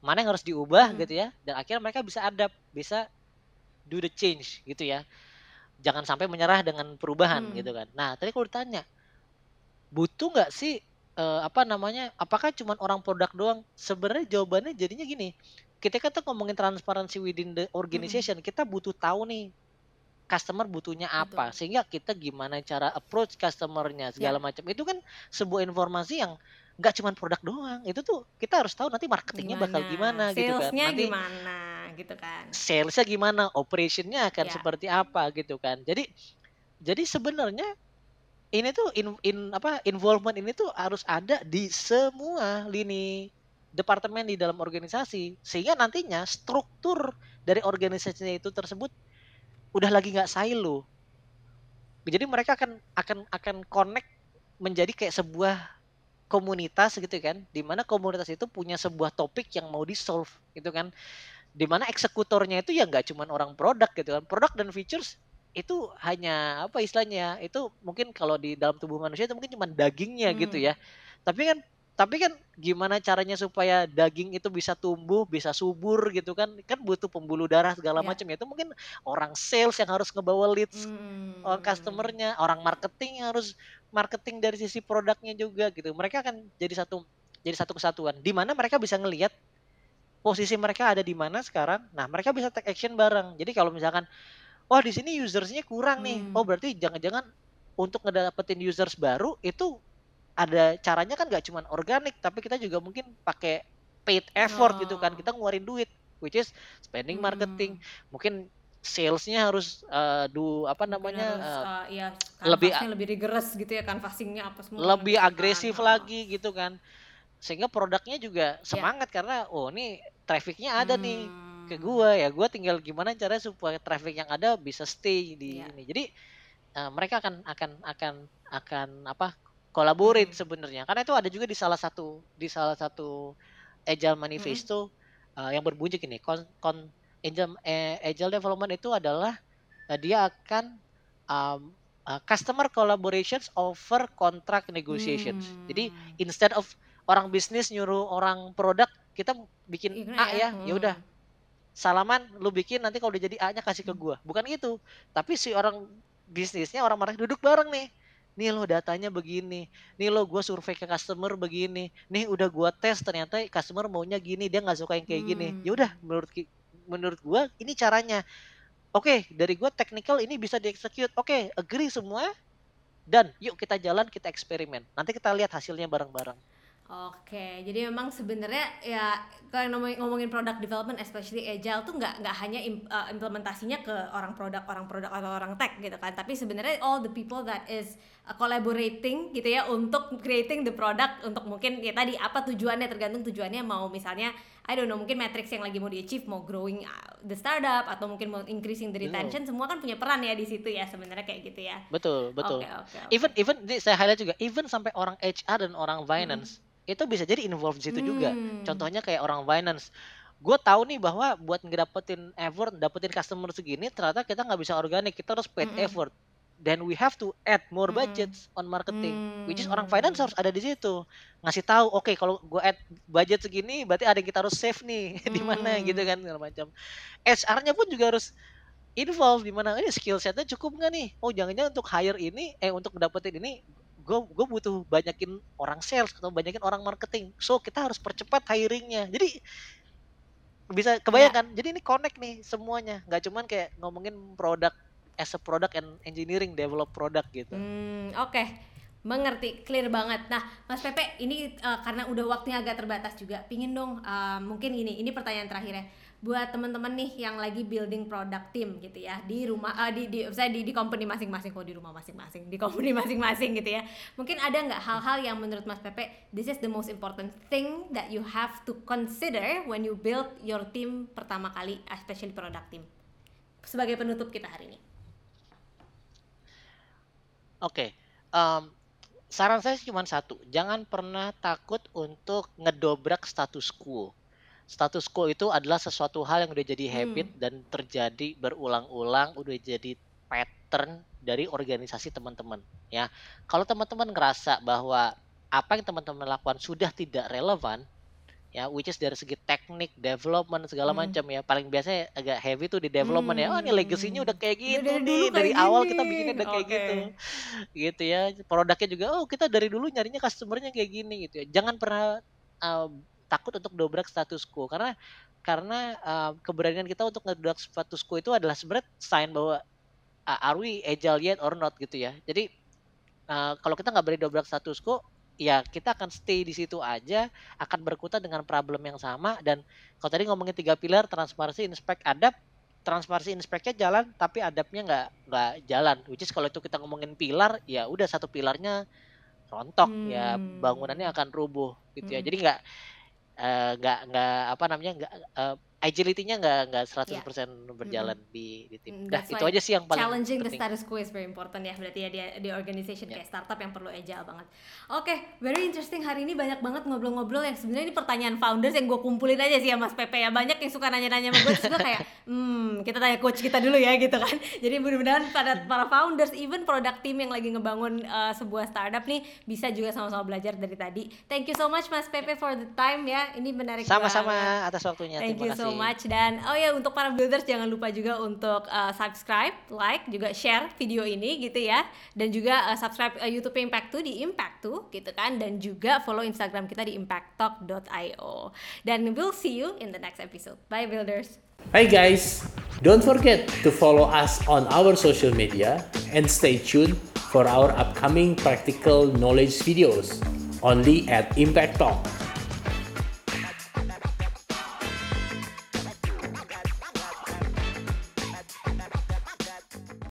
mana yang harus diubah hmm. gitu ya. Dan akhirnya mereka bisa adapt, bisa do the change gitu ya jangan sampai menyerah dengan perubahan hmm. gitu kan. Nah, tadi kalau ditanya, butuh nggak sih uh, apa namanya? Apakah cuma orang produk doang? Sebenarnya jawabannya jadinya gini. Kita tuh ngomongin transparansi within the organization, hmm. kita butuh tahu nih customer butuhnya apa Betul. sehingga kita gimana cara approach customernya segala ya. macam itu kan sebuah informasi yang nggak cuma produk doang itu tuh kita harus tahu nanti marketingnya gimana? bakal gimana gitu kan nanti gimana gitu kan. Salesnya gimana? Operationnya akan ya. seperti apa gitu kan. Jadi jadi sebenarnya ini tuh in, in apa involvement ini tuh harus ada di semua lini departemen di dalam organisasi. Sehingga nantinya struktur dari organisasinya itu tersebut udah lagi nggak silo. Jadi mereka akan akan akan connect menjadi kayak sebuah komunitas gitu kan. Di mana komunitas itu punya sebuah topik yang mau di solve gitu kan di mana eksekutornya itu ya nggak cuma orang produk gitu kan produk dan features itu hanya apa istilahnya itu mungkin kalau di dalam tubuh manusia itu mungkin cuma dagingnya hmm. gitu ya tapi kan tapi kan gimana caranya supaya daging itu bisa tumbuh bisa subur gitu kan kan butuh pembuluh darah segala yeah. macam ya itu mungkin orang sales yang harus ngebawa leads hmm. orang customernya orang marketing yang harus marketing dari sisi produknya juga gitu mereka akan jadi satu jadi satu kesatuan di mana mereka bisa ngelihat posisi mereka ada di mana sekarang. Nah, mereka bisa take action bareng. Jadi kalau misalkan wah di sini usersnya kurang nih. Hmm. Oh, berarti jangan-jangan untuk ngedapetin users baru itu ada caranya kan gak cuma organik, tapi kita juga mungkin pakai paid effort oh. gitu kan. Oh. Kita ngeluarin duit which is spending hmm. marketing. Mungkin salesnya harus uh, do apa namanya harus, uh, uh, ya, lebih lebih rigorous gitu ya canvassingnya apa semua lebih agresif lagi gitu kan sehingga produknya juga iya. semangat yeah. karena oh ini trafficnya ada hmm. nih ke gua ya gua tinggal gimana cara supaya traffic yang ada bisa stay di yeah. ini jadi uh, mereka akan akan akan akan apa kolaborate hmm. sebenarnya karena itu ada juga di salah satu di salah satu agile manifesto hmm. uh, yang berbunyi gini kon, kon agile, eh, agile development itu adalah uh, dia akan um, uh, customer collaborations over contract negotiations hmm. jadi instead of orang bisnis nyuruh orang produk kita bikin Ini A ya, ya hmm. udah salaman lu bikin nanti kalau udah jadi A-nya kasih ke hmm. gua. Bukan gitu. Tapi si orang bisnisnya orang marah duduk bareng nih. Nih lo datanya begini. Nih lo gua survei ke customer begini. Nih udah gua tes ternyata customer maunya gini, dia nggak suka yang kayak hmm. gini. Ya udah menurut menurut gua ini caranya. Oke, okay, dari gua technical ini bisa dieksekut. Oke, okay, agree semua. Dan yuk kita jalan, kita eksperimen. Nanti kita lihat hasilnya bareng-bareng. Oke, jadi memang sebenarnya ya kalau ngomongin, ngomongin product development, especially agile tuh nggak nggak hanya im, uh, implementasinya ke orang produk, orang produk atau orang tech gitu kan, tapi sebenarnya all the people that is uh, collaborating gitu ya untuk creating the product untuk mungkin ya tadi apa tujuannya tergantung tujuannya mau misalnya I don't know mungkin matrix yang lagi mau di achieve mau growing uh, the startup atau mungkin mau increasing the retention semua kan punya peran ya di situ ya sebenarnya kayak gitu ya. Betul betul. Okay, okay, okay. Even even saya highlight juga even sampai orang HR dan orang finance. Hmm itu bisa jadi involved di situ hmm. juga. Contohnya kayak orang finance. Gue tahu nih bahwa buat ngedapetin effort, dapetin customer segini, ternyata kita nggak bisa organik, kita harus paid hmm. effort. Then we have to add more budgets on marketing, hmm. which is orang finance harus ada di situ, ngasih tahu, oke okay, kalau gue add budget segini, berarti ada yang kita harus save nih hmm. di mana hmm. gitu kan segala macam. HR-nya pun juga harus involve di mana ini skill setnya cukup nggak nih? Oh jangan-jangan untuk hire ini, eh untuk dapetin ini gue gue butuh banyakin orang sales atau banyakin orang marketing. So kita harus percepat hiringnya. Jadi bisa kebayangkan jadi ini connect nih semuanya. Nggak cuman kayak ngomongin produk as a product and engineering develop produk gitu. Hmm, oke. Mengerti, clear banget. Nah, Mas Pepe, ini eh, karena udah waktunya agak terbatas juga, pingin dong, eh, mungkin ini, ini pertanyaan terakhir ya, buat teman-teman nih yang lagi building product team gitu ya, di rumah, eh, di, di, saya di, di company masing-masing, kok di rumah masing-masing, di company masing-masing gitu ya. Mungkin ada nggak hal-hal yang menurut Mas Pepe, this is the most important thing that you have to consider when you build your team pertama kali, especially product team. Sebagai penutup kita hari ini. Oke, em, saran saya cuma satu, jangan pernah takut untuk ngedobrak status quo. Status quo itu adalah sesuatu hal yang udah jadi habit dan terjadi berulang-ulang, udah jadi pattern dari organisasi teman-teman. Ya, kalau teman-teman ngerasa bahwa apa yang teman-teman lakukan sudah tidak relevan, ya, which is dari segi teknik, development segala Hmm. macam ya. Paling biasanya agak heavy tuh di development ya. Oh, ini legacy-nya udah kayak Udah gitu dari nih, kayak dari awal kita gini. bikinnya udah kayak Oke. gitu gitu ya produknya juga oh kita dari dulu nyarinya customernya kayak gini gitu ya jangan pernah uh, takut untuk dobrak status quo karena karena uh, keberanian kita untuk ngedobrak status quo itu adalah sebenarnya sign bahwa uh, are we agile yet or not gitu ya jadi uh, kalau kita nggak berani dobrak status quo ya kita akan stay di situ aja akan berkutat dengan problem yang sama. Dan kalau tadi ngomongin tiga pilar transparansi inspect adapt. Transparansi inspeknya jalan tapi adabnya nggak nggak jalan. Which is kalau itu kita ngomongin pilar ya udah satu pilarnya rontok. Ya Hmm. bangunannya akan rubuh gitu ya. Hmm. jadi nggak eh, nggak nggak apa namanya nggak eh, agility-nya nggak nggak 100% berjalan di di tim. Mm, that's itu aja sih yang paling challenging the penting. status quo is very important ya berarti ya di, di organization Ya. kayak startup yang perlu agile banget. Oke, very interesting hari ini banyak banget ngobrol-ngobrol yang sebenarnya ini pertanyaan founders yang gue kumpulin aja sih ya Mas Pepe ya banyak yang suka nanya-nanya sama gue terus gue kayak hmm kita tanya coach kita dulu ya gitu kan. Jadi mudah-mudahan pada para founders even product team yang lagi ngebangun uh, sebuah startup nih bisa juga sama-sama belajar dari tadi. Thank you so much Mas Pepe for the time ya. Ini menarik Sama-sama atas waktunya. Thank Terima you so kasih. much dan oh ya untuk para builders jangan lupa juga untuk uh, subscribe, like, juga share video ini gitu ya. Dan juga uh, subscribe uh, YouTube Impact 2 di Impact 2 gitu kan dan juga follow Instagram kita di impacttalk.io. Dan we'll see you in the next episode. Bye builders. Hi guys! Don't forget to follow us on our social media and stay tuned for our upcoming practical knowledge videos only at Impact Talk.